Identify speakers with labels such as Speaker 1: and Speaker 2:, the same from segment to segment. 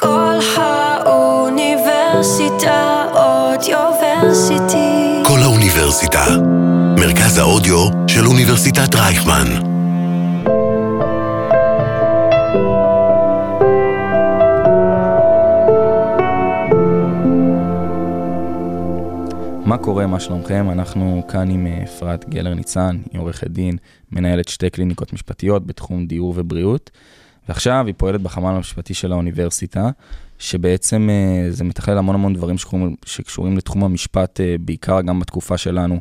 Speaker 1: כל האוניברסיטה אודיוורסיטי.
Speaker 2: כל האוניברסיטה. מרכז האודיו של אוניברסיטת רייכמן.
Speaker 3: מה קורה, מה שלומכם? אנחנו כאן עם אה, אפרת גלר ניצן, היא עורכת דין, מנהלת שתי קליניקות משפטיות בתחום דיור ובריאות, ועכשיו היא פועלת בחמ"ל המשפטי של האוניברסיטה, שבעצם אה, זה מתכלל המון המון דברים שקשורים, שקשורים לתחום המשפט, אה, בעיקר גם בתקופה שלנו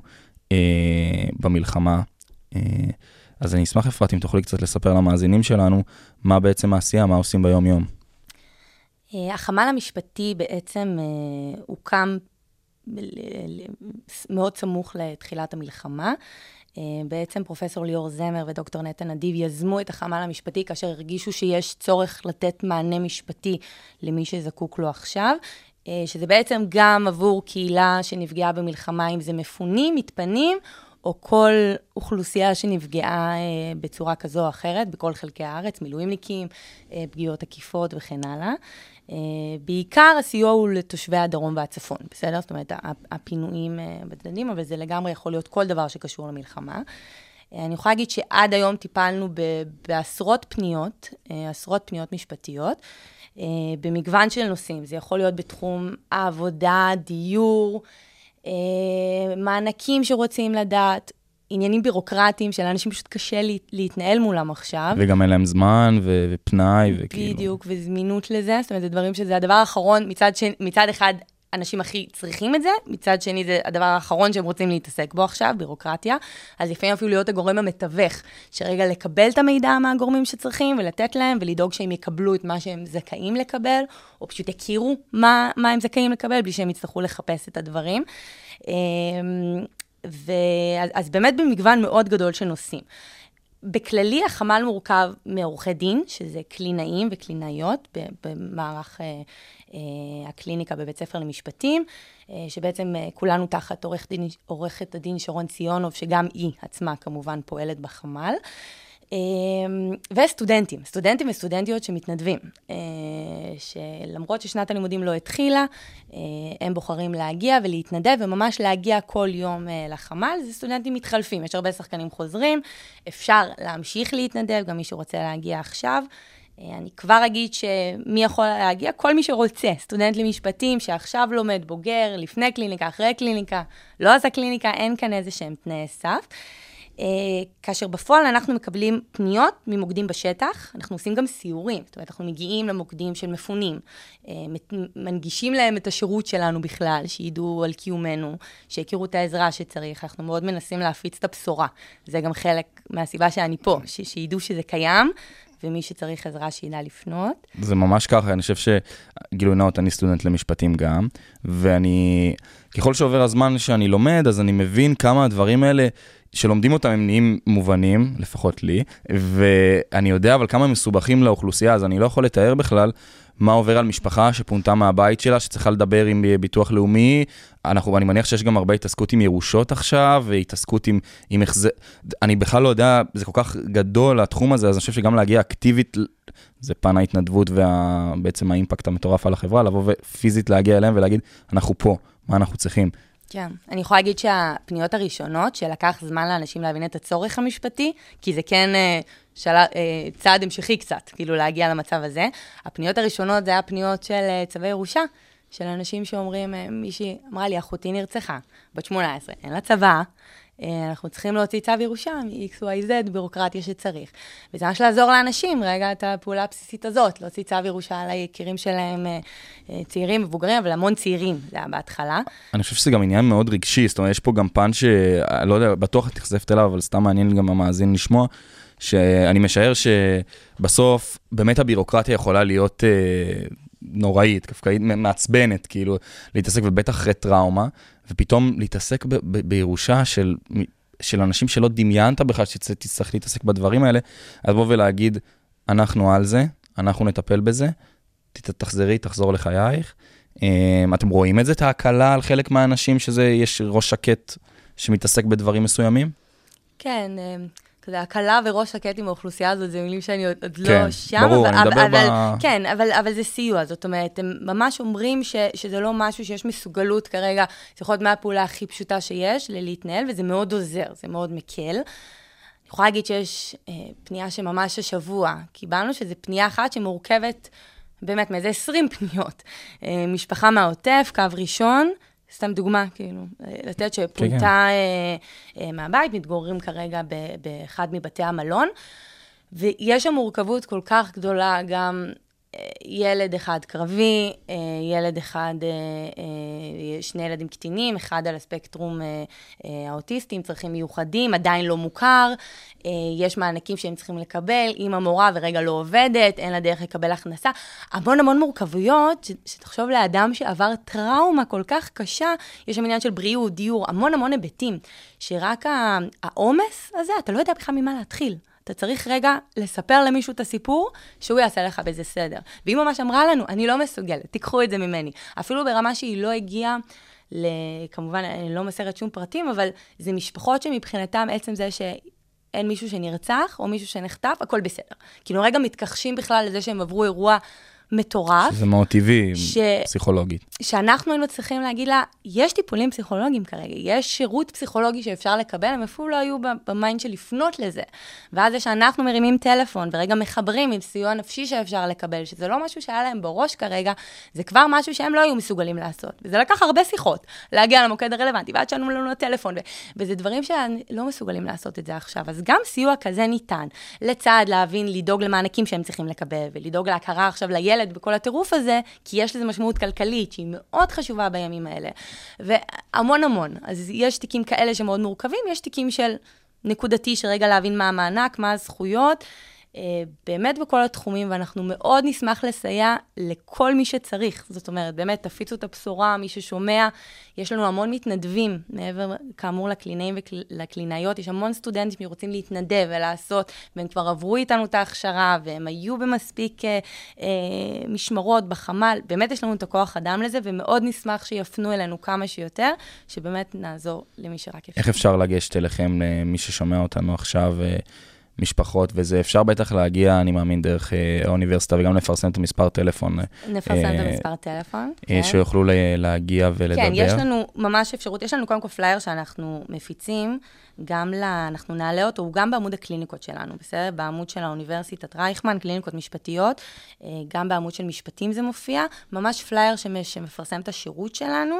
Speaker 3: במלחמה. אז אני אשמח, אפרת, אם תוכלי קצת לספר למאזינים שלנו, מה בעצם העשייה, מה עושים ביום-יום.
Speaker 4: החמ"ל המשפטי בעצם הוקם מאוד סמוך לתחילת המלחמה. אה, בעצם פרופסור ליאור זמר ודוקטור נתן אדיב יזמו את החמ"ל המשפטי כאשר הרגישו שיש צורך לתת מענה משפטי למי שזקוק לו עכשיו. אה, שזה בעצם גם עבור קהילה שנפגעה במלחמה, אם זה מפונים, מתפנים, או כל אוכלוסייה שנפגעה אה, בצורה כזו או אחרת, בכל חלקי הארץ, מילואימניקים, פגיעות עקיפות וכן הלאה. Uh, בעיקר הסיוע הוא לתושבי הדרום והצפון, בסדר? זאת אומרת, הפינויים בצדדים, אבל זה לגמרי יכול להיות כל דבר שקשור למלחמה. אני יכולה להגיד שעד היום טיפלנו בעשרות פניות, עשרות פניות משפטיות, במגוון של נושאים. זה יכול להיות בתחום העבודה, דיור, מענקים שרוצים לדעת, עניינים בירוקרטיים שלאנשים פשוט קשה לה, להתנהל מולם עכשיו.
Speaker 3: וגם אין להם זמן ו- ופנאי וכאילו.
Speaker 4: בדיוק, וזמינות לזה, זאת אומרת, זה דברים שזה הדבר האחרון, מצד, ש... מצד אחד, אנשים הכי צריכים את זה, מצד שני זה הדבר האחרון שהם רוצים להתעסק בו עכשיו, בירוקרטיה. אז לפעמים אפילו להיות הגורם המתווך, שרגע לקבל את המידע מהגורמים שצריכים ולתת להם, ולדאוג שהם יקבלו את מה שהם זכאים לקבל, או פשוט יכירו מה, מה הם זכאים לקבל, בלי שהם יצטרכו לחפש את הדברים. אמ, ואז באמת במגוון מאוד גדול של נושאים. בכללי החמ"ל מורכב מעורכי דין, שזה קלינאים וקלינאיות במערך אה, אה, הקליניקה בבית ספר למשפטים, אה, שבעצם כולנו תחת עורכת הדין שרון ציונוב, שגם היא עצמה כמובן פועלת בחמ"ל. אמ, וסטודנטים, סטודנטים וסטודנטיות שמתנדבים, אה, שלמרות ששנת הלימודים לא התחילה, אה, הם בוחרים להגיע ולהתנדב וממש להגיע כל יום אה, לחמ"ל. זה סטודנטים מתחלפים, יש הרבה שחקנים חוזרים, אפשר להמשיך להתנדב, גם מי שרוצה להגיע עכשיו. אני כבר אגיד שמי יכול להגיע? כל מי שרוצה, סטודנט למשפטים שעכשיו לומד בוגר, לפני קליניקה, אחרי קליניקה, לא עשה קליניקה, אין כאן איזה שהם תנאי סף. אה, כאשר בפועל אנחנו מקבלים פניות ממוקדים בשטח, אנחנו עושים גם סיורים, זאת אומרת, אנחנו מגיעים למוקדים של מפונים, אה, מנגישים להם את השירות שלנו בכלל, שידעו על קיומנו, שיכירו את העזרה שצריך, אנחנו מאוד מנסים להפיץ את הבשורה. זה גם חלק מהסיבה שאני פה, ש- שידעו שזה קיים, ומי שצריך עזרה שידע לפנות.
Speaker 3: זה ממש ככה, אני חושב שגילוי נאות, אני סטודנט למשפטים גם, ואני, ככל שעובר הזמן שאני לומד, אז אני מבין כמה הדברים האלה... שלומדים אותם הם נהיים מובנים, לפחות לי, ואני יודע אבל כמה הם מסובכים לאוכלוסייה, אז אני לא יכול לתאר בכלל מה עובר על משפחה שפונתה מהבית שלה, שצריכה לדבר עם ביטוח לאומי. אנחנו, אני מניח שיש גם הרבה התעסקות עם ירושות עכשיו, והתעסקות עם, עם איך זה... אני בכלל לא יודע, זה כל כך גדול התחום הזה, אז אני חושב שגם להגיע אקטיבית, זה פן ההתנדבות ובעצם האימפקט המטורף על החברה, לבוא ופיזית להגיע אליהם ולהגיד, אנחנו פה, מה אנחנו צריכים.
Speaker 4: כן. אני יכולה להגיד שהפניות הראשונות, שלקח זמן לאנשים להבין את הצורך המשפטי, כי זה כן אה, של... אה, צעד המשכי קצת, כאילו להגיע למצב הזה, הפניות הראשונות זה היה פניות של אה, צווי ירושה, של אנשים שאומרים, מישהי אמרה לי, אחותי נרצחה, בת 18, אין לה צבא, אה, אנחנו צריכים להוציא צו ירושה מ-XYZ, בירוקרטיה שצריך. וזה ממש לעזור לאנשים, רגע, את הפעולה הבסיסית הזאת, להוציא צו ירושה על היקירים שלהם, אה, אה, צעירים, מבוגרים, אבל המון צעירים, זה היה בהתחלה.
Speaker 3: אני חושב שזה גם עניין מאוד רגשי, זאת אומרת, יש פה גם פן שלא יודע, בטוח את נחשפת אליו, אבל סתם מעניין גם המאזין לשמוע. שאני משער שבסוף באמת הבירוקרטיה יכולה להיות אה, נוראית, קפקאית, מעצבנת, כאילו, להתעסק, ובטח אחרי טראומה, ופתאום להתעסק ב- ב- בירושה של, של אנשים שלא דמיינת בכלל שתצטרך להתעסק בדברים האלה, אז בוא ולהגיד, אנחנו על זה, אנחנו נטפל בזה, תחזרי, תחזור לחייך. אמ, אתם רואים את זה, את ההקלה על חלק מהאנשים, שזה, יש ראש שקט שמתעסק בדברים מסוימים?
Speaker 4: כן, כזה הקלה וראש שקט עם האוכלוסייה הזאת, זה מילים שאני עוד, עוד
Speaker 3: כן,
Speaker 4: לא שם.
Speaker 3: ברור,
Speaker 4: אבל,
Speaker 3: אני מדבר
Speaker 4: אבל,
Speaker 3: ב-
Speaker 4: כן, אבל, אבל זה סיוע, זאת אומרת, הם ממש אומרים ש, שזה לא משהו שיש מסוגלות כרגע, זה יכול להיות מהפעולה הכי פשוטה שיש, ללהתנהל, וזה מאוד עוזר, זה מאוד מקל. אני יכולה להגיד שיש אה, פנייה שממש השבוע קיבלנו, שזו פנייה אחת שמורכבת באמת מאיזה 20 פניות. אה, משפחה מהעוטף, קו ראשון, סתם דוגמה, כאילו, לתת שפונתה
Speaker 3: כן.
Speaker 4: אה, אה, מהבית, מתגוררים כרגע באחד מבתי המלון, ויש שם מורכבות כל כך גדולה, גם ילד אחד קרבי, אה, ילד אחד, אה, אה, שני ילדים קטינים, אחד על הספקטרום אה, אה, האוטיסטים, צרכים מיוחדים, עדיין לא מוכר, אה, יש מענקים שהם צריכים לקבל, אם המורה ורגע לא עובדת, אין לה דרך לקבל הכנסה. המון המון מורכבויות, שתחשוב לאדם שעבר טראומה כל כך קשה, יש שם עניין של בריאות, דיור, המון המון היבטים, שרק העומס הזה, אתה לא יודע בכלל ממה להתחיל. אתה צריך רגע לספר למישהו את הסיפור, שהוא יעשה לך באיזה סדר. והיא ממש אמרה לנו, אני לא מסוגלת, תיקחו את זה ממני. אפילו ברמה שהיא לא הגיעה, ל... כמובן, אני לא מוסרת שום פרטים, אבל זה משפחות שמבחינתם, עצם זה שאין מישהו שנרצח, או מישהו שנחטף, הכל בסדר. כאילו, רגע מתכחשים בכלל לזה שהם עברו אירוע מטורף.
Speaker 3: שזה מאוד טבעי,
Speaker 4: ש-
Speaker 3: פסיכולוגית.
Speaker 4: שאנחנו היינו צריכים להגיד לה, יש טיפולים פסיכולוגיים כרגע, יש שירות פסיכולוגי שאפשר לקבל, הם אפילו לא היו ב mind של לפנות לזה. ואז זה שאנחנו מרימים טלפון ורגע מחברים עם סיוע נפשי שאפשר לקבל, שזה לא משהו שהיה להם בראש כרגע, זה כבר משהו שהם לא היו מסוגלים לעשות. וזה לקח הרבה שיחות, להגיע למוקד הרלוונטי, ועד שענו לנו לטלפון, ו- וזה דברים שלא מסוגלים לעשות את זה עכשיו. אז גם סיוע כזה ניתן, לצד להבין, לדאוג למענקים שהם צריכים לקבל, ולדאוג להכרה עכשיו לילד בכל הטירוף הזה, כי יש לזה משמעות כלכלית שהיא מאוד חשובה בימים האלה. והמון המון. אז יש תיקים כאלה שמאוד מורכבים, יש תיקים של נקודתי, שרגע להבין מה המענק, מה הזכויות. אה, באמת בכל התחומים, ואנחנו מאוד נשמח לסייע לכל מי שצריך. זאת אומרת, באמת, תפיצו את הבשורה, מי ששומע. יש לנו המון מתנדבים, מעבר, כאמור, לקלינאים ולקלינאיות. יש המון סטודנטים שרוצים להתנדב ולעשות, והם כבר עברו איתנו את ההכשרה, והם היו במספיק אה, אה, משמרות בחמ"ל. באמת יש לנו את הכוח אדם לזה, ומאוד נשמח שיפנו אלינו כמה שיותר, שבאמת נעזור למי שרק אפשר.
Speaker 3: איך אפשר לגשת אליכם, למי ששומע אותנו עכשיו, אה, משפחות וזה? אפשר בטח להגיע, אני מאמין, דרך אה, האוניברסיטה, וגם לפרסם את המספר טלפון, אה,
Speaker 4: נפרסם את המספר טלפון.
Speaker 3: אה,
Speaker 4: כן.
Speaker 3: שיוכלו להגיע ולדבר.
Speaker 4: כן, יש לנו ממש אפשרות, יש לנו קודם כל פלייר שאנחנו מפיצים, גם ל... אנחנו נעלה אותו, הוא גם בעמוד הקליניקות שלנו, בסדר? בעמוד של האוניברסיטת רייכמן, קליניקות משפטיות, אה, גם בעמוד של משפטים זה מופיע, ממש פלייר שמ- שמפרסם את השירות שלנו,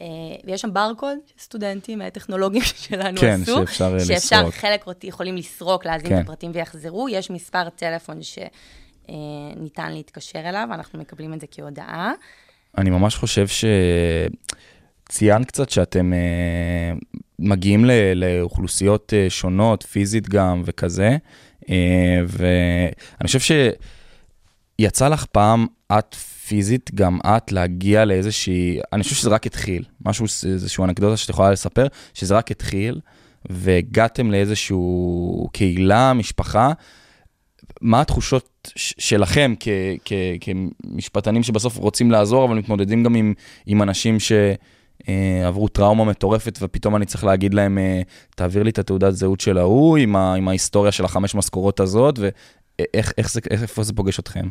Speaker 4: אה, ויש שם ברקוד, סטודנטים אה, טכנולוגיים שלנו
Speaker 3: כן,
Speaker 4: עשו.
Speaker 3: שאפשר, אה,
Speaker 4: שאפשר,
Speaker 3: לסרוק.
Speaker 4: חלק יכולים לסרוק, להזין
Speaker 3: כן.
Speaker 4: את הפרטים ויחזרו, יש מספר טלפון שניתן להתקשר אליו, אנחנו מקבלים את זה כהודעה.
Speaker 3: אני ממש חושב ש... ציינת קצת שאתם אה, מגיעים ל- לאוכלוסיות אה, שונות, פיזית גם וכזה, אה, ואני חושב שיצא לך פעם, את פיזית, גם את, להגיע לאיזושהי, אני חושב שזה רק התחיל, משהו, איזושהי אנקדוטה שאת יכולה לספר, שזה רק התחיל, והגעתם לאיזושהי קהילה, משפחה, מה התחושות ש- שלכם כ- כ- כמשפטנים שבסוף רוצים לעזור, אבל מתמודדים גם עם, עם אנשים שעברו טראומה מטורפת, ופתאום אני צריך להגיד להם, אה, תעביר לי את התעודת זהות של ההוא, עם, ה- עם ההיסטוריה של החמש משכורות הזאת, ואיך איך זה, איך, איפה זה פוגש אתכם?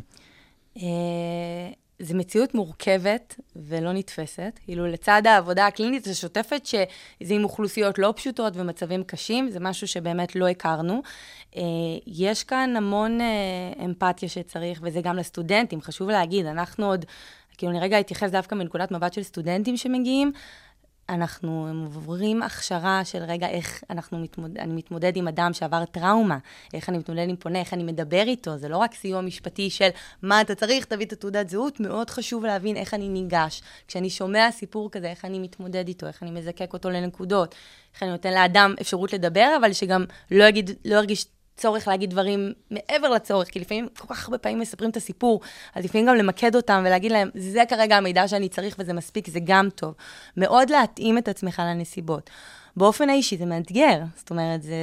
Speaker 4: אה, זו מציאות מורכבת ולא נתפסת. כאילו, לצד העבודה הקלינית השוטפת, שזה עם אוכלוסיות לא פשוטות ומצבים קשים, זה משהו שבאמת לא הכרנו. אה, יש כאן המון אה, אמפתיה שצריך, וזה גם לסטודנטים, חשוב להגיד, אנחנו עוד, כאילו, אני רגע אתייחס דווקא מנקודת מבט של סטודנטים שמגיעים. אנחנו עוברים הכשרה של רגע איך אנחנו מתמודד, אני מתמודד עם אדם שעבר טראומה, איך אני מתמודד עם פונה, איך אני מדבר איתו, זה לא רק סיוע משפטי של מה אתה צריך, תביא את התעודת זהות, מאוד חשוב להבין איך אני ניגש. כשאני שומע סיפור כזה, איך אני מתמודד איתו, איך אני מזקק אותו לנקודות, איך אני נותן לאדם אפשרות לדבר, אבל שגם לא, יגיד, לא ירגיש צורך להגיד דברים מעבר לצורך, כי לפעמים כל כך הרבה פעמים מספרים את הסיפור, אז לפעמים גם למקד אותם ולהגיד להם, זה כרגע המידע שאני צריך וזה מספיק, זה גם טוב. מאוד להתאים את עצמך לנסיבות. באופן האישי זה מאתגר, זאת אומרת, זה,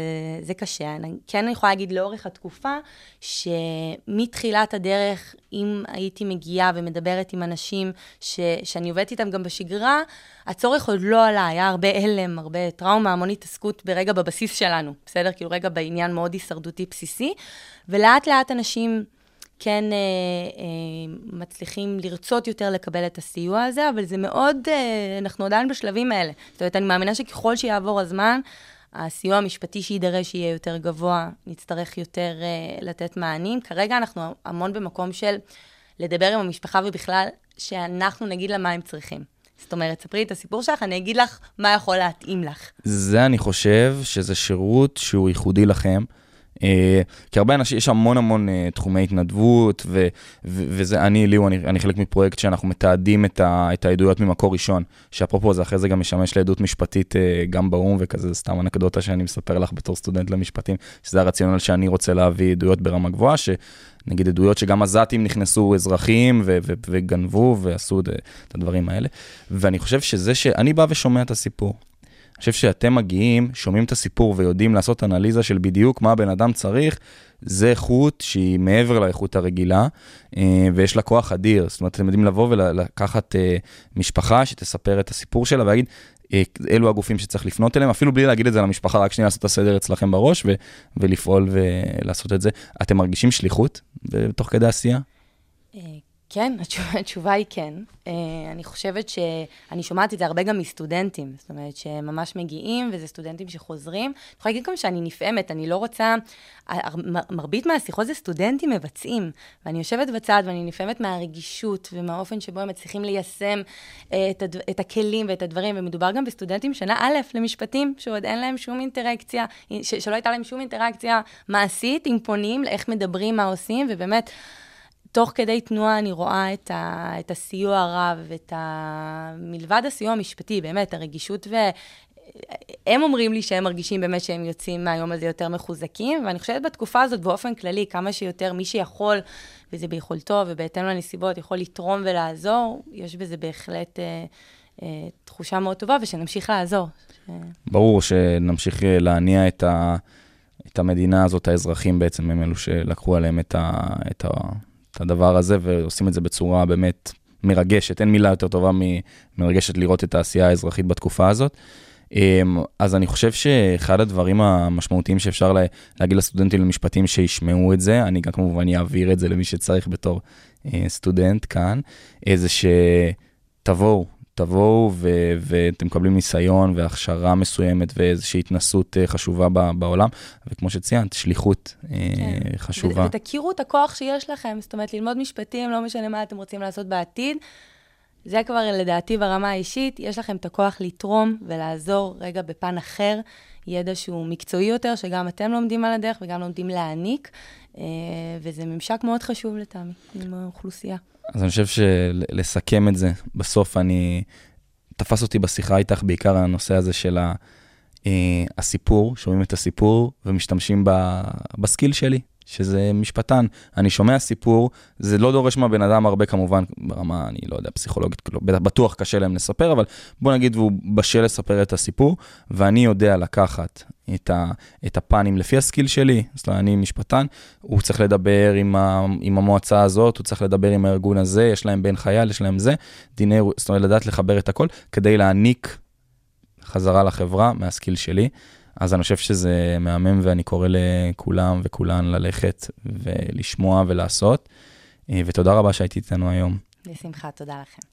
Speaker 4: זה קשה. אני כן יכולה להגיד לאורך התקופה, שמתחילת הדרך, אם הייתי מגיעה ומדברת עם אנשים ש, שאני עובדת איתם גם בשגרה, הצורך עוד לא עלה, היה הרבה הלם, הרבה טראומה, המון התעסקות ברגע בבסיס שלנו, בסדר? כאילו רגע בעניין מאוד הישרדותי בסיסי, ולאט לאט אנשים... כן אה, אה, מצליחים לרצות יותר לקבל את הסיוע הזה, אבל זה מאוד, אה, אנחנו עדיין בשלבים האלה. זאת אומרת, אני מאמינה שככל שיעבור הזמן, הסיוע המשפטי שיידרש יהיה יותר גבוה, נצטרך יותר אה, לתת מענים. כרגע אנחנו המון במקום של לדבר עם המשפחה ובכלל, שאנחנו נגיד לה מה הם צריכים. זאת אומרת, ספרי את הסיפור שלך, אני אגיד לך מה יכול להתאים לך.
Speaker 3: זה, אני חושב, שזה שירות שהוא ייחודי לכם. אה, כי הרבה אנשים, יש המון המון אה, תחומי התנדבות, ו, ו, וזה, אני, ליאו, אני, אני חלק מפרויקט שאנחנו מתעדים את, ה, את העדויות ממקור ראשון, שאפרופו זה אחרי זה גם משמש לעדות משפטית אה, גם באו"ם, וכזה, זה סתם אנקדוטה שאני מספר לך בתור סטודנט למשפטים, שזה הרציונל שאני רוצה להביא עדויות ברמה גבוהה, שנגיד עדויות שגם עזתים נכנסו אזרחים ו- ו- וגנבו ועשו את הדברים האלה. ואני חושב שזה שאני בא ושומע את הסיפור, חושב שאתם מגיעים, שומעים את הסיפור ויודעים לעשות אנליזה של בדיוק מה הבן אדם צריך, זה איכות שהיא מעבר לאיכות הרגילה, אה, ויש לה כוח אדיר. זאת אומרת, אתם יודעים לבוא ולקחת אה, משפחה שתספר את הסיפור שלה ולהגיד, אה, אלו הגופים שצריך לפנות אליהם, אפילו בלי להגיד את זה למשפחה, רק שנייה לעשות את הסדר אצלכם בראש ו- ולפעול ולעשות את זה. אתם מרגישים שליחות תוך כדי עשייה?
Speaker 4: כן, התשובה, התשובה היא כן. Uh, אני חושבת שאני שומעת את זה הרבה גם מסטודנטים, זאת אומרת שהם ממש מגיעים, וזה סטודנטים שחוזרים. אני יכולה להגיד גם שאני נפעמת, אני לא רוצה... מרבית מהשיחות זה סטודנטים מבצעים, ואני יושבת בצד ואני נפעמת מהרגישות ומהאופן שבו הם מצליחים ליישם uh, את, הד... את הכלים ואת הדברים, ומדובר גם בסטודנטים שנה א' למשפטים, שעוד אין להם שום אינטראקציה, ש... שלא הייתה להם שום אינטראקציה מעשית עם פונים, לאיך מדברים, מה עושים, ובאמת... תוך כדי תנועה אני רואה את, ה, את הסיוע הרב, את ה... מלבד הסיוע המשפטי, באמת, הרגישות ו... הם אומרים לי שהם מרגישים באמת שהם יוצאים מהיום הזה יותר מחוזקים, ואני חושבת בתקופה הזאת באופן כללי, כמה שיותר מי שיכול, וזה ביכולתו ובהתאם לנסיבות, יכול לתרום ולעזור, יש בזה בהחלט אה, אה, תחושה מאוד טובה, ושנמשיך לעזור.
Speaker 3: ברור שנמשיך להניע את, ה, את המדינה הזאת, האזרחים בעצם הם אלו שלקחו עליהם את, ה, את, ה, את הדבר הזה, ועושים את זה בצורה באמת מרגשת. אין מילה יותר טובה מרגשת לראות את העשייה האזרחית בתקופה הזאת. אמ, אז אני חושב שאחד הדברים המשמעותיים שאפשר להגיד לסטודנטים למשפטים שישמעו את זה, אני גם כמובן אעביר את זה למי שצריך בתור אה, סטודנט כאן, זה שתבואו, תבואו ו- ואתם מקבלים ניסיון והכשרה מסוימת ואיזושהי התנסות אה, חשובה בעולם, וכמו שציינת, שליחות אה, כן. חשובה.
Speaker 4: ותכירו את הכוח שיש לכם, זאת אומרת, ללמוד משפטים, לא משנה מה אתם רוצים לעשות בעתיד. זה כבר לדעתי ברמה האישית, יש לכם את הכוח לתרום ולעזור רגע בפן אחר, ידע שהוא מקצועי יותר, שגם אתם לומדים על הדרך וגם לומדים להעניק, וזה ממשק מאוד חשוב לטעמי עם האוכלוסייה.
Speaker 3: אז אני חושב שלסכם את זה, בסוף אני, תפס אותי בשיחה איתך בעיקר הנושא הזה של ה, אה, הסיפור, שומעים את הסיפור ומשתמשים ב, בסקיל שלי, שזה משפטן. אני שומע סיפור, זה לא דורש מהבן אדם הרבה כמובן, ברמה, אני לא יודע, פסיכולוגית, לא, בטוח קשה להם לספר, אבל בוא נגיד והוא בשל לספר את הסיפור, ואני יודע לקחת את, ה, את הפנים לפי הסקיל שלי, זאת אומרת, אני משפטן, הוא צריך לדבר עם, ה, עם המועצה הזאת, הוא צריך לדבר עם הארגון הזה, יש להם בן חייל, יש להם זה, דיני, זאת אומרת, לדעת לחבר את הכל, כדי להעניק חזרה לחברה מהסקיל שלי. אז אני חושב שזה מהמם ואני קורא לכולם וכולן ללכת ולשמוע ולעשות. אה, ותודה רבה שהייתי איתנו היום.
Speaker 4: בשמחה, תודה לכם.